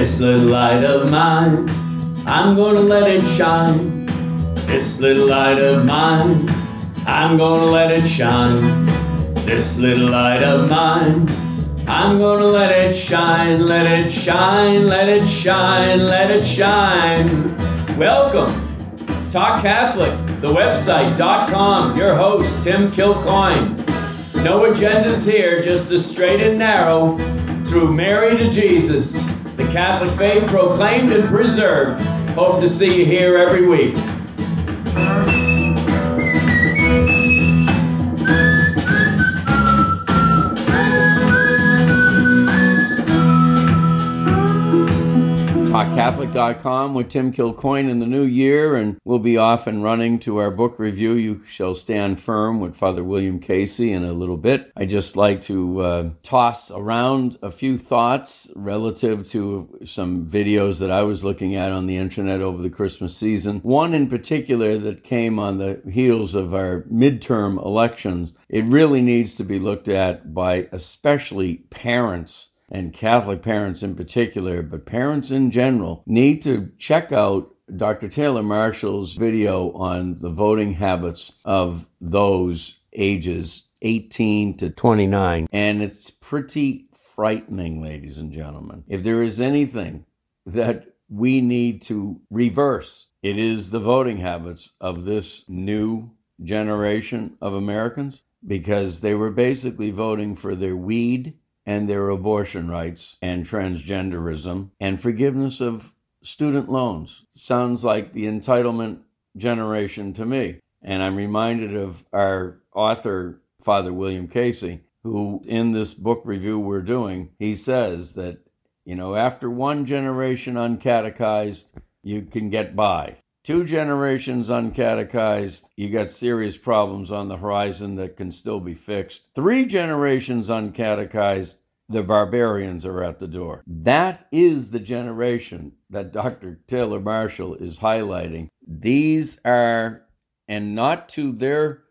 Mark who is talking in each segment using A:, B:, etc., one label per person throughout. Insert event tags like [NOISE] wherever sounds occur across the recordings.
A: This little light of mine, I'm gonna let it shine. This little light of mine, I'm gonna let it shine. This little light of mine, I'm gonna let it shine, let it shine, let it shine, let it shine. Welcome, Talk Catholic, the website.com, your host, Tim Kilcoyne. No agendas here, just the straight and narrow through Mary to Jesus, the Catholic faith proclaimed and preserved. Hope to see you here every week. TalkCatholic.com with Tim Kilcoyne in the new year, and we'll be off and running to our book review. You shall stand firm with Father William Casey in a little bit. I just like to uh, toss around a few thoughts relative to some videos that I was looking at on the internet over the Christmas season. One in particular that came on the heels of our midterm elections. It really needs to be looked at by especially parents and Catholic parents in particular, but parents in general, need to check out Dr. Taylor Marshall's video on the voting habits of those ages 18 to 29. And it's pretty frightening, ladies and gentlemen. If there is anything that we need to reverse, it is the voting habits of this new generation of Americans because they were basically voting for their weed and their abortion rights and transgenderism and forgiveness of student loans. Sounds like the entitlement generation to me. And I'm reminded of our author, Father William Casey, who in this book review we're doing, he says that, you know, after one generation uncatechized, you can get by. Two generations uncatechized, you got serious problems on the horizon that can still be fixed. Three generations uncatechized, the barbarians are at the door. That is the generation that Dr. Taylor Marshall is highlighting. These are, and not to their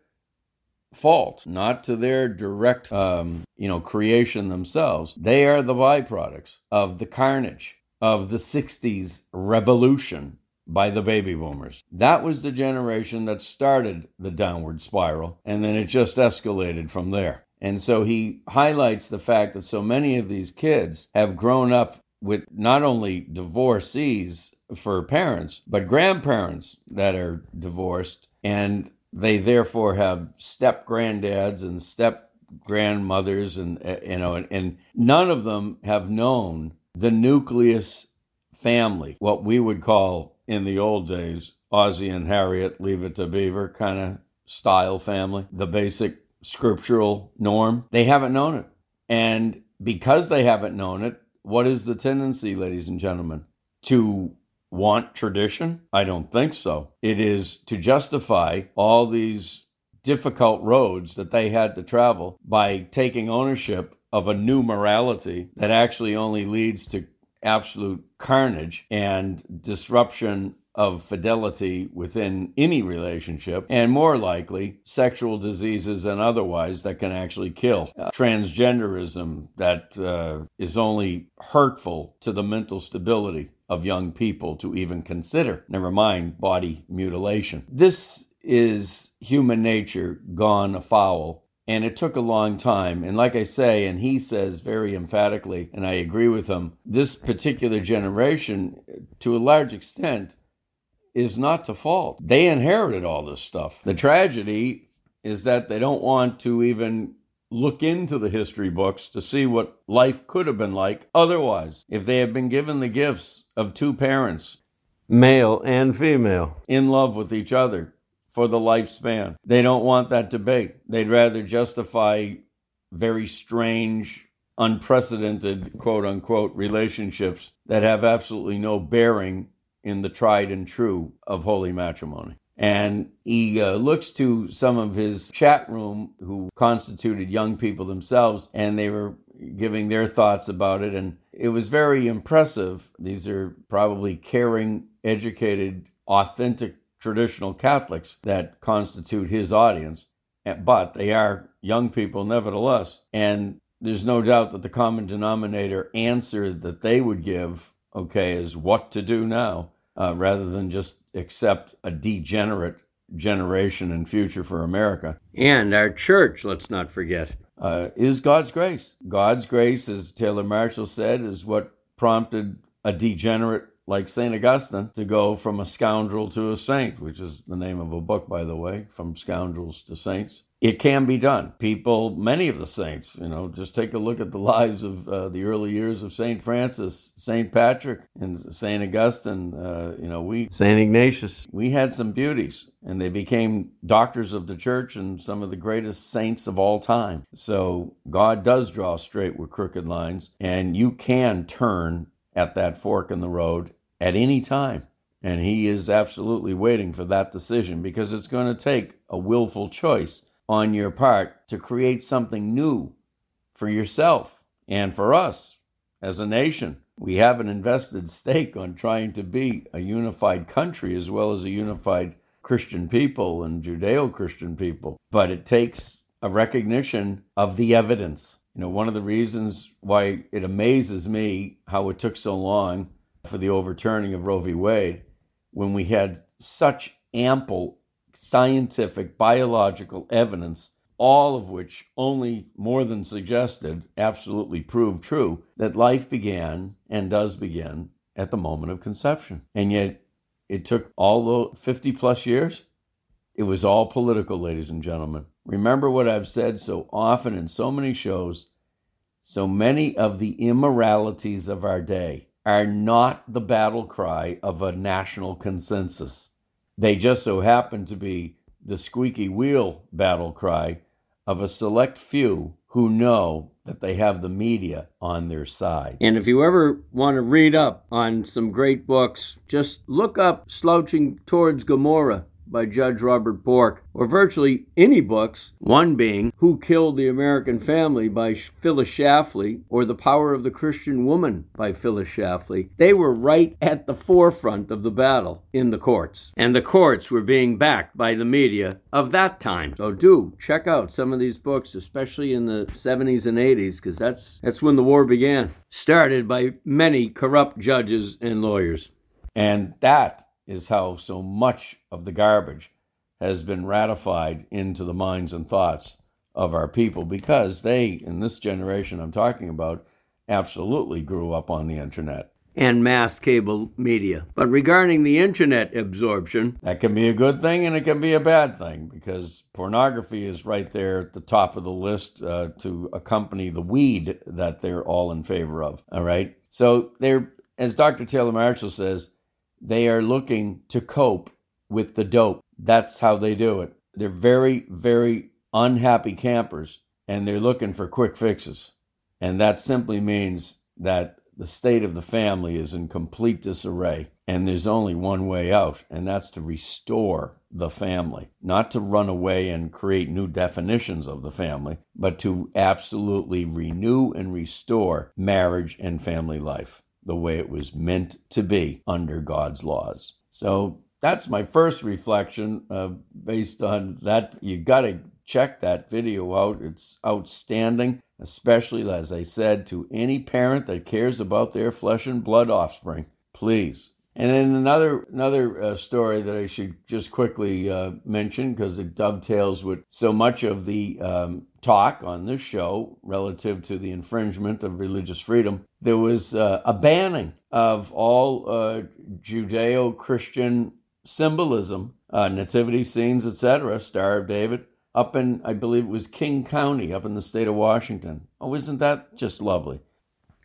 A: fault, not to their direct, um, you know, creation themselves. They are the byproducts of the carnage of the 60s revolution by the baby boomers. That was the generation that started the downward spiral, and then it just escalated from there. And so he highlights the fact that so many of these kids have grown up with not only divorcees for parents, but grandparents that are divorced, and they therefore have step granddads and step grandmothers, and uh, you know, and, and none of them have known the nucleus family, what we would call in the old days Ozzie and Harriet, Leave It to Beaver kind of style family, the basic scriptural norm. They haven't known it. And because they haven't known it, what is the tendency, ladies and gentlemen? To want tradition? I don't think so. It is to justify all these difficult roads that they had to travel by taking ownership of a new morality that actually only leads to absolute carnage and disruption of fidelity within any relationship, and more likely, sexual diseases and otherwise that can actually kill. Uh, transgenderism that uh, is only hurtful to the mental stability of young people to even consider, never mind body mutilation. This is human nature gone afoul. And it took a long time. And like I say, and he says very emphatically, and I agree with him, this particular generation, to a large extent, is not to fault. They inherited all this stuff. The tragedy is that they don't want to even look into the history books to see what life could have been like otherwise if they had been given the gifts of two parents, male and female, in love with each other for the lifespan. They don't want that debate. They'd rather justify very strange, unprecedented, quote unquote, relationships that have absolutely no bearing in the tried and true of holy matrimony. And he uh, looks to some of his chat room who constituted young people themselves, and they were giving their thoughts about it. And it was very impressive. These are probably caring, educated, authentic traditional Catholics that constitute his audience, but they are young people nevertheless. And there's no doubt that the common denominator answer that they would give okay, is what to do now, uh, rather than just accept a degenerate generation and future for America.
B: And our church, let's not forget.
A: Uh, is God's grace. God's grace, as Taylor Marshall said, is what prompted a degenerate like St. Augustine to go from a scoundrel to a saint, which is the name of a book, by the way, From Scoundrels to Saints. It can be done. People, many of the saints, you know, just take a look at the lives of uh, the early years of St. Francis, St. Patrick, and St. Augustine. Uh, you know, we,
B: St. Ignatius,
A: we had some beauties, and they became doctors of the church and some of the greatest saints of all time. So God does draw straight with crooked lines, and you can turn at that fork in the road at any time. And he is absolutely waiting for that decision because it's going to take a willful choice on your part to create something new for yourself and for us as a nation. We have an invested stake on trying to be a unified country as well as a unified Christian people and Judeo Christian people. But it takes a recognition of the evidence. You know, one of the reasons why it amazes me how it took so long for the overturning of Roe v. Wade when we had such ample scientific, biological evidence, all of which only more than suggested absolutely proved true, that life began and does begin at the moment of conception. And yet it took all the 50 plus years. It was all political, ladies and gentlemen. Remember what I've said so often in so many shows. So many of the immoralities of our day are not the battle cry of a national consensus. They just so happen to be the squeaky wheel battle cry of a select few who know that they have the media on their side.
B: And if you ever want to read up on some great books, just look up Slouching Towards Gomorrah by Judge Robert Bork, or virtually any books, one being Who Killed the American Family by Phyllis Schlafly, or The Power of the Christian Woman by Phyllis Schlafly. They were right at the forefront of the battle in the courts, and the courts were being backed by the media of that time. So do check out some of these books, especially in the 70s and 80s, because that's, that's when the war began, started by many corrupt judges and lawyers.
A: And that is how so much of the garbage has been ratified into the minds and thoughts of our people because they, in this generation I'm talking about, absolutely grew up on the internet.
B: And mass cable media. But regarding the internet absorption,
A: that can be a good thing and it can be a bad thing because pornography is right there at the top of the list uh, to accompany the weed that they're all in favor of. All right. So they're, as Dr. Taylor Marshall says, they are looking to cope with the dope. That's how they do it. They're very, very unhappy campers and they're looking for quick fixes. And that simply means that the state of the family is in complete disarray and there's only one way out, and that's to restore the family, not to run away and create new definitions of the family, but to absolutely renew and restore marriage and family life the way it was meant to be under God's laws. So that's my first reflection uh, based on that. You got to check that video out. It's outstanding, especially, as I said, to any parent that cares about their flesh and blood offspring. Please. And then another another uh, story that I should just quickly uh, mention because it dovetails with so much of the um, talk on this show relative to the infringement of religious freedom, there was uh, a banning of all uh, Judeo Christian symbolism, uh, nativity scenes, etc., Star of David, up in, I believe it was King County, up in the state of Washington. Oh, isn't that just lovely?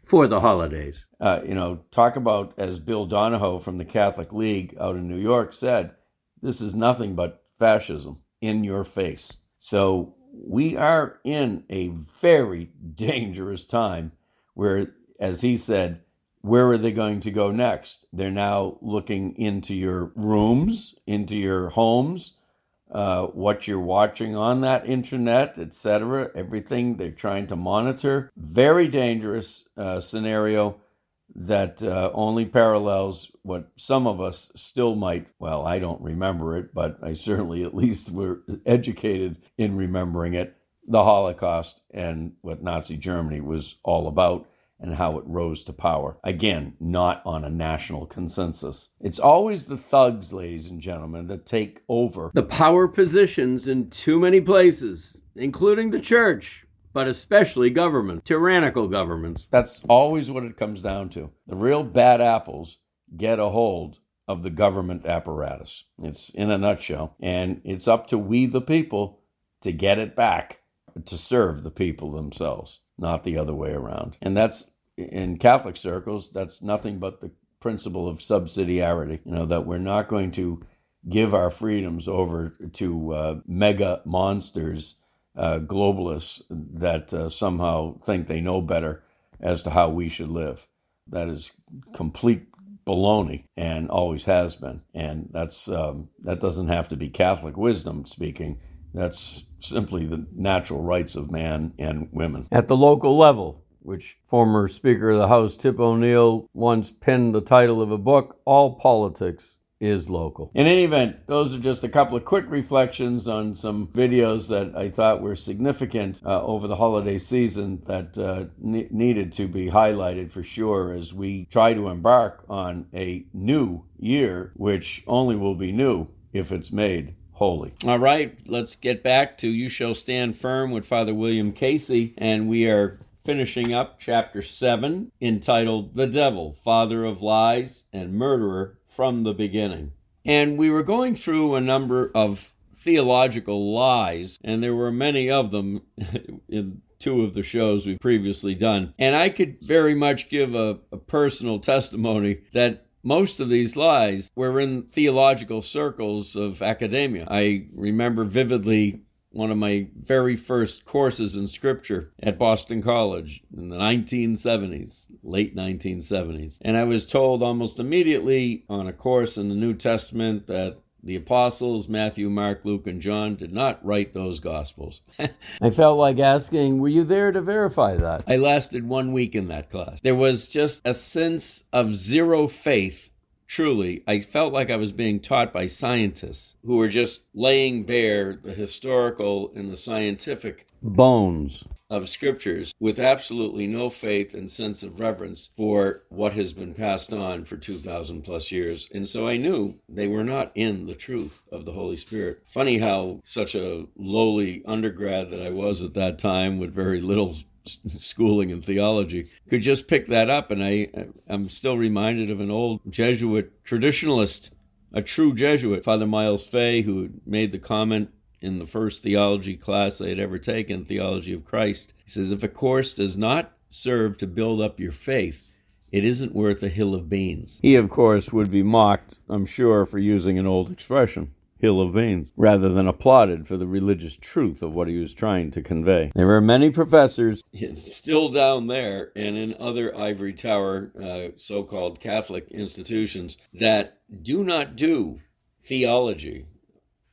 B: For the holidays.
A: Uh, you know, talk about, as Bill Donohue from the Catholic League out in New York said, this is nothing but fascism in your face. So we are in a very [LAUGHS] dangerous time where, as he said, where are they going to go next? They're now looking into your rooms, into your homes, uh, what you're watching on that internet, etc. Everything they're trying to monitor. Very dangerous uh, scenario that uh, only parallels what some of us still might, well, I don't remember it, but I certainly at least were educated in remembering it the Holocaust and what Nazi Germany was all about and how it rose to power. Again, not on a national consensus. It's always the thugs, ladies and gentlemen, that take over
B: the power positions in too many places, including the church, but especially government, tyrannical governments.
A: That's always what it comes down to. The real bad apples get a hold of the government apparatus. It's in a nutshell. And it's up to we, the people, to get it back to serve the people themselves, not the other way around. And that's in Catholic circles, that's nothing but the principle of subsidiarity, you know, that we're not going to give our freedoms over to uh, mega monsters, uh, globalists that uh, somehow think they know better as to how we should live. That is complete baloney and always has been. And that's um, that doesn't have to be Catholic wisdom speaking. That's simply the natural rights of man and women.
B: At the local level, which former Speaker of the House Tip O'Neill once penned the title of a book, All Politics is local.
A: In any event, those are just a couple of quick reflections on some videos that I thought were significant uh, over the holiday season that uh, ne- needed to be highlighted for sure as we try to embark on a new year, which only will be new if it's made holy.
B: All right, let's get back to You Shall Stand Firm with Father William Casey, and we are finishing up chapter 7 entitled The Devil, Father of Lies and Murderer from the Beginning. And we were going through a number of theological lies, and there were many of them [LAUGHS] in two of the shows we've previously done. And I could very much give a, a personal testimony that most of these lies were in theological circles of academia. I remember vividly one of my very first courses in scripture at Boston College in the 1970s, late 1970s. And I was told almost immediately on a course in the New Testament that the apostles, Matthew, Mark, Luke, and John, did not write those gospels. [LAUGHS]
A: I felt like asking, were you there to verify that?
B: I lasted one week in that class. There was just a sense of zero faith truly, I felt like I was being taught by scientists who were just laying bare the historical and the scientific
A: bones
B: of scriptures with absolutely no faith and sense of reverence for what has been passed on for 2,000 plus years. And so I knew they were not in the truth of the Holy Spirit. Funny how such a lowly undergrad that I was at that time with very little schooling in theology could just pick that up and i i'm still reminded of an old jesuit traditionalist a true jesuit father miles fay who made the comment in the first theology class i had ever taken theology of christ he says if a course does not serve to build up your faith it isn't worth a hill of beans.
A: He, of course, would be mocked, I'm sure, for using an old expression hill of beans, rather than applauded for the religious truth of what he was trying to convey. There were many professors [LAUGHS]
B: still down there and in other ivory tower uh, so called Catholic institutions that do not do theology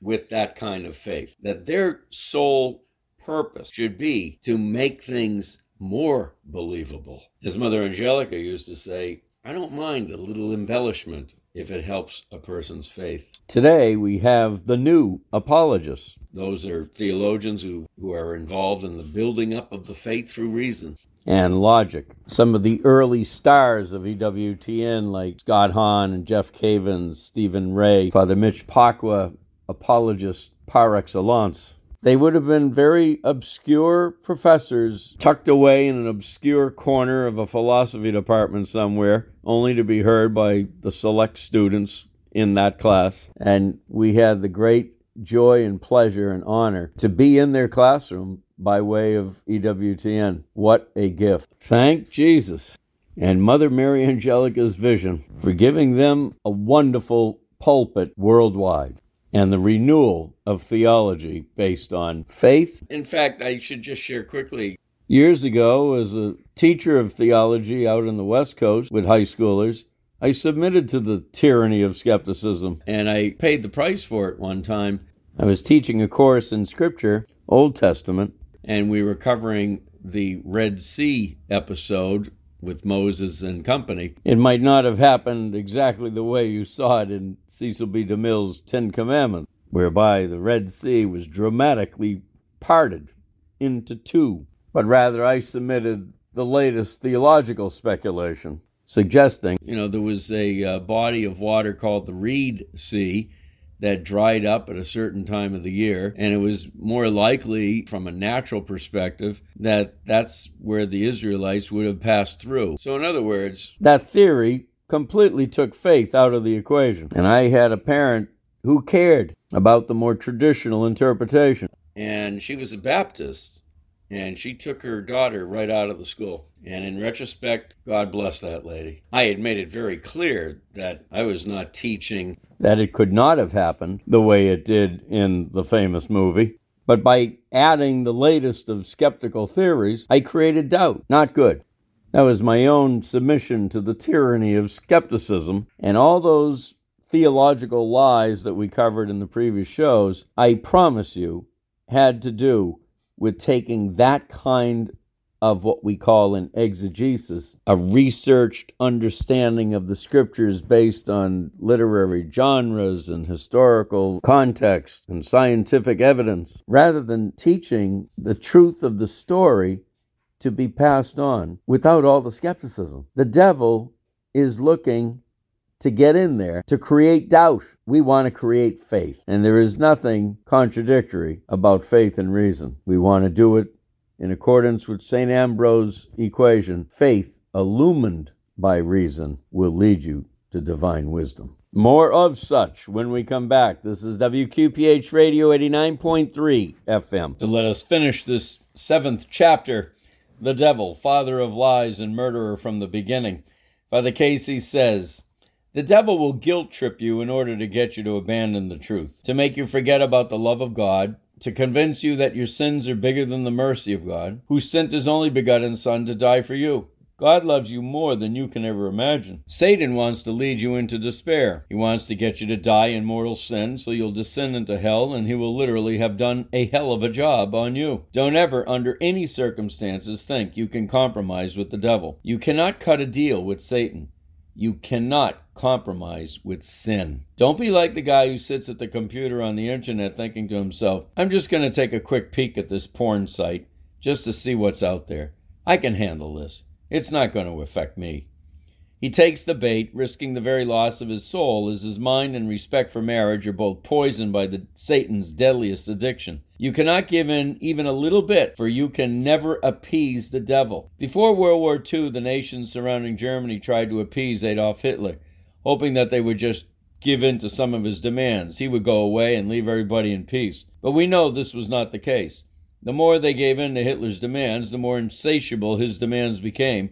B: with that kind of faith, that their sole purpose should be to make things more believable. As Mother Angelica used to say, I don't mind a little embellishment if it helps a person's faith.
A: Today we have the new apologists.
B: Those are theologians who, who are involved in the building up of the faith through reason.
A: And logic. Some of the early stars of EWTN, like Scott Hahn and Jeff Cavins, Stephen Ray, Father Mitch Pacwa, apologists par excellence. They would have been very obscure professors tucked away in an obscure corner of a philosophy department somewhere, only to be heard by the select students in that class. And we had the great joy and pleasure and honor to be in their classroom by way of EWTN. What a gift. Thank Jesus and Mother Mary Angelica's vision for giving them a wonderful pulpit worldwide and the renewal of theology based on faith.
B: In fact, I should just share quickly.
A: Years ago, as a teacher of theology out on the West Coast with high schoolers, I submitted to the tyranny of skepticism.
B: And I paid the price for it one time.
A: I was teaching a course in Scripture, Old Testament,
B: and we were covering the Red Sea episode with Moses and company.
A: It might not have happened exactly the way you saw it in Cecil B. DeMille's Ten Commandments, whereby the Red Sea was dramatically parted into two. But rather, I submitted
B: the latest theological speculation, suggesting,
A: you know, there was a uh, body of water called the Reed Sea that dried up at a certain time of the year. And it was more likely, from a natural perspective, that that's where the Israelites would have passed through. So, in other words,
B: that theory completely took faith out of the equation. And I had a parent who cared about the more traditional interpretation.
A: And she was a Baptist, and she took her daughter right out of the school. And in retrospect, God bless that lady. I had made it very clear that I was not teaching
B: that it could not have happened the way it did in the famous movie. But by adding the latest of skeptical theories, I created doubt. Not good. That was my own submission to the tyranny of skepticism and all those theological lies that we covered in the previous shows, I promise you, had to do with taking that kind of what we call an exegesis, a researched understanding of the scriptures based on literary genres and historical context and scientific evidence, rather than teaching the truth of the story to be passed on without all the skepticism. The devil is looking to get in there to create doubt. We want to create faith. And there is nothing contradictory about faith and reason. We want to do it in accordance with St. Ambrose's equation, faith illumined by reason will lead you to divine wisdom. More of such when we come back. This is WQPH Radio 89.3 FM.
A: To let us finish this seventh chapter, The Devil, Father of Lies and Murderer from the Beginning. by Father Casey says, the devil will guilt trip you in order to get you to abandon the truth, to make you forget about the love of God, to convince you that your sins are bigger than the mercy of God, who sent his only begotten Son to die for you. God loves you more than you can ever imagine. Satan wants to lead you into despair. He wants to get you to die in mortal sin so you'll descend into hell and he will literally have done a hell of a job on you. Don't ever, under any circumstances, think you can compromise with the devil. You cannot cut a deal with Satan. You cannot compromise with sin. Don't be like the guy who sits at the computer on the internet thinking to himself, I'm just going to take a quick peek at this porn site just to see what's out there. I can handle this. It's not going to affect me. He takes the bait, risking the very loss of his soul, as his mind and respect for marriage are both poisoned by the Satan's deadliest addiction. You cannot give in even a little bit, for you can never appease the devil. Before World War II, the nations surrounding Germany tried to appease Adolf Hitler, hoping that they would just give in to some of his demands. He would go away and leave everybody in peace. But we know this was not the case. The more they gave in to Hitler's demands, the more insatiable his demands became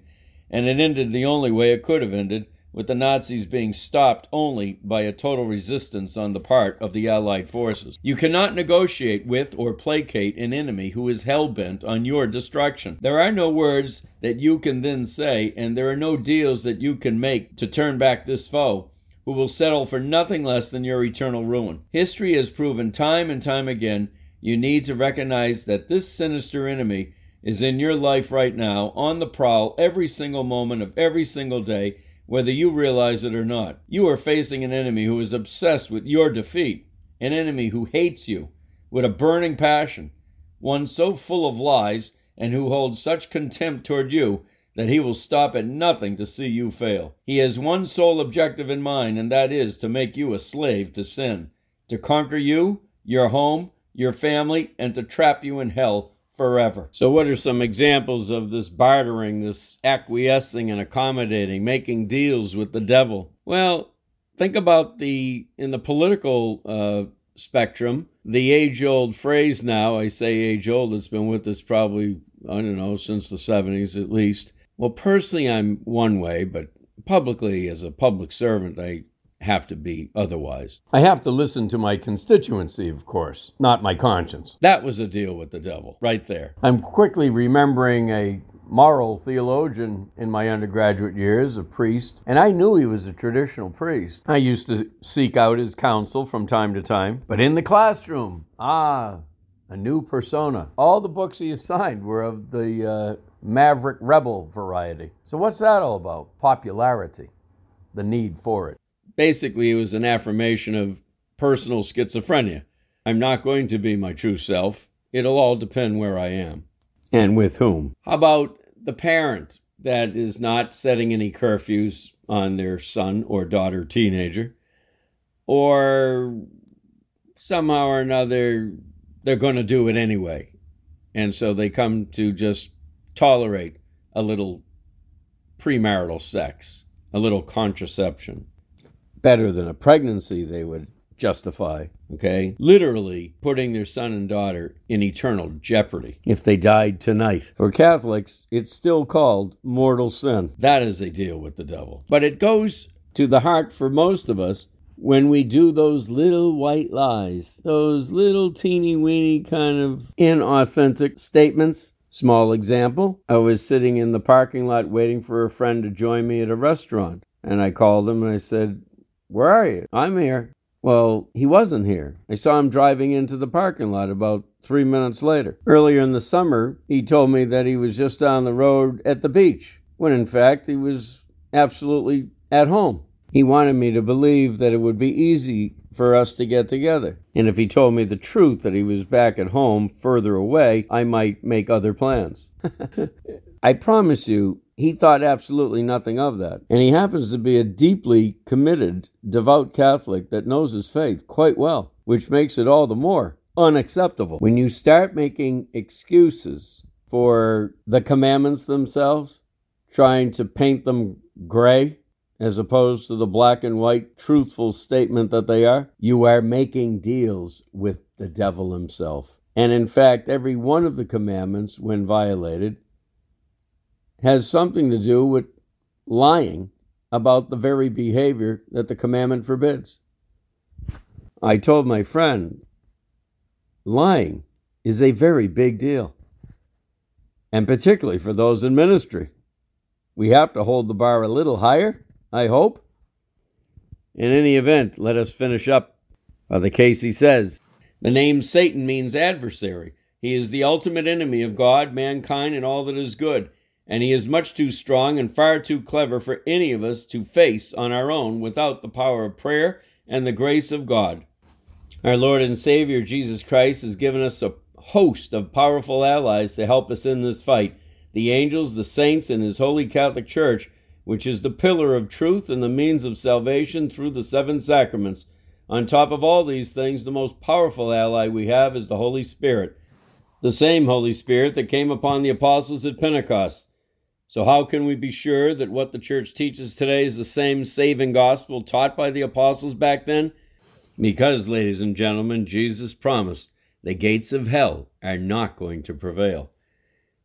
A: and it ended the only way it could have ended, with the Nazis being stopped only by a total resistance on the part of the Allied forces. You cannot negotiate with or placate an enemy who is hell bent on your destruction. There are no words that you can then say, and there are no deals that you can make to turn back this foe. Who will settle for nothing less than your eternal ruin. History has proven time and time again you need to recognize that this sinister enemy is in your life right now, on the prowl every single moment of every single day, whether you realize it or not. You are facing an enemy who is obsessed with your defeat, an enemy who hates you with a burning passion, one so full of lies and who holds such contempt toward you that he will stop at nothing to see you fail. He has one sole objective in mind, and that is to make you a slave to sin, to conquer you, your home, your family, and to trap you in hell forever. So, what are some examples of this bartering, this acquiescing and accommodating, making deals with the devil? Well, think about the in the political uh, spectrum, the age-old phrase now. I say age-old; it's been with us probably I don't know since the '70s at least. Well, personally, I'm one way, but publicly as a public servant, I have to be otherwise.
B: I have to listen to my constituency, of course, not my conscience.
A: That was a deal with the devil, right there.
B: I'm quickly remembering a moral theologian in my undergraduate years, a priest, and I knew he was a traditional priest. I used to seek out his counsel from time to time, but in the classroom, ah, a new persona. All the books he assigned were of the uh, maverick rebel variety. So, what's that all about? Popularity, the need for it.
A: Basically, it was an affirmation of personal schizophrenia. I'm not going to be my true self. It'll all depend where I am.
B: And with whom?
A: How about
B: the parent that is not setting any curfews on their son or daughter teenager, or somehow or another they're going to do it anyway. And so they come to just tolerate a little premarital sex, a little contraception. Better than a pregnancy, they would justify, okay? Literally putting their son and daughter in eternal jeopardy if they died tonight. For Catholics, it's still called mortal sin. That is a deal with the devil. But it goes to the heart for most of us when we do those little white lies, those little teeny weeny kind of inauthentic statements. Small example I was sitting in the parking lot waiting for a friend to join me at a restaurant. And I called him and I said, Where are you? I'm here. Well, he wasn't here. I saw him driving into the parking lot about three minutes later. Earlier in the summer, he told me that he was just down the road at the beach, when in fact he was absolutely at home. He wanted me to believe that it would be easy for us to get together. And if he told me the truth that he was back at home further away, I might make other plans. [LAUGHS] I promise you, he thought absolutely nothing of that. And he happens to be a deeply committed, devout Catholic that knows his faith quite well, which makes it all the more unacceptable. When you start making excuses for the commandments themselves, trying to paint them gray, as opposed to the black and white truthful statement that they are, you are making deals with the devil himself. And in fact, every one of the commandments, when violated, has something to do with lying about the very behavior that the commandment forbids. I told my friend, lying is a very big deal, and particularly for those in ministry. We have to hold the bar a little higher, I hope. In any event, let us finish up. Father Casey says The name Satan means adversary. He is the ultimate enemy of God, mankind, and all that is good and he is much too strong and far too clever for any of us to face on our own without the power of prayer and the grace of God. Our Lord and Savior Jesus Christ has given us a host of powerful allies to help us in this fight the angels, the saints, and His Holy Catholic Church, which is the pillar of truth and the means of salvation through the seven sacraments. On top of all these things, the most powerful ally we have is the Holy Spirit, the same Holy Spirit that came upon the apostles at Pentecost. So, how can we be sure that what the church teaches today is the same saving gospel taught by the apostles back then? Because, ladies and gentlemen, Jesus promised the gates of hell are not going to prevail.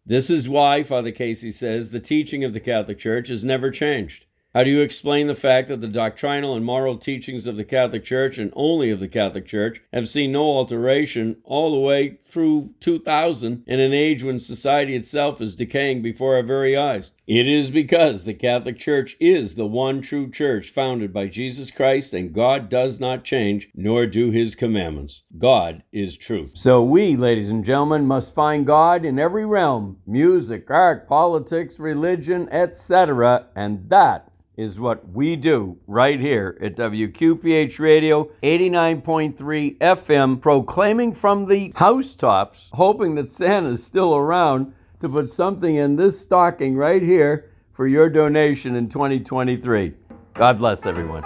B: This is why, Father Casey says, the teaching of the Catholic Church has never changed. How do you explain the fact that the doctrinal and moral teachings of the Catholic Church and only of the Catholic Church have seen no alteration all the way through 2000 in an age when society itself is decaying before our very eyes? It is because the Catholic Church is the one true church founded by Jesus Christ and God does not change, nor do his commandments. God is truth. So we, ladies and gentlemen, must find God in every realm music, art, politics, religion, etc. And that is what we do right here at WQPH Radio 89.3 FM, proclaiming from the housetops, hoping that Santa's still around to put something in this stocking right here for your donation in 2023. God bless everyone.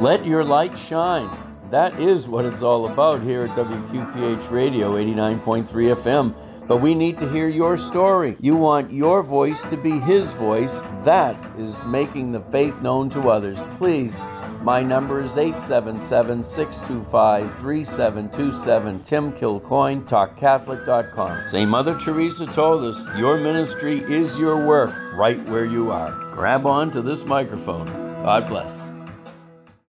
B: Let your light shine. That is what it's all about here at WQPH Radio 89.3 FM. But we need to hear your story. You want your voice to be His voice. That is making the faith known to others. Please, my number is 877 625 3727. Tim Kilcoyne, TalkCatholic.com. St. Mother Teresa told us your ministry is your work right where you are. Grab on to this microphone. God bless.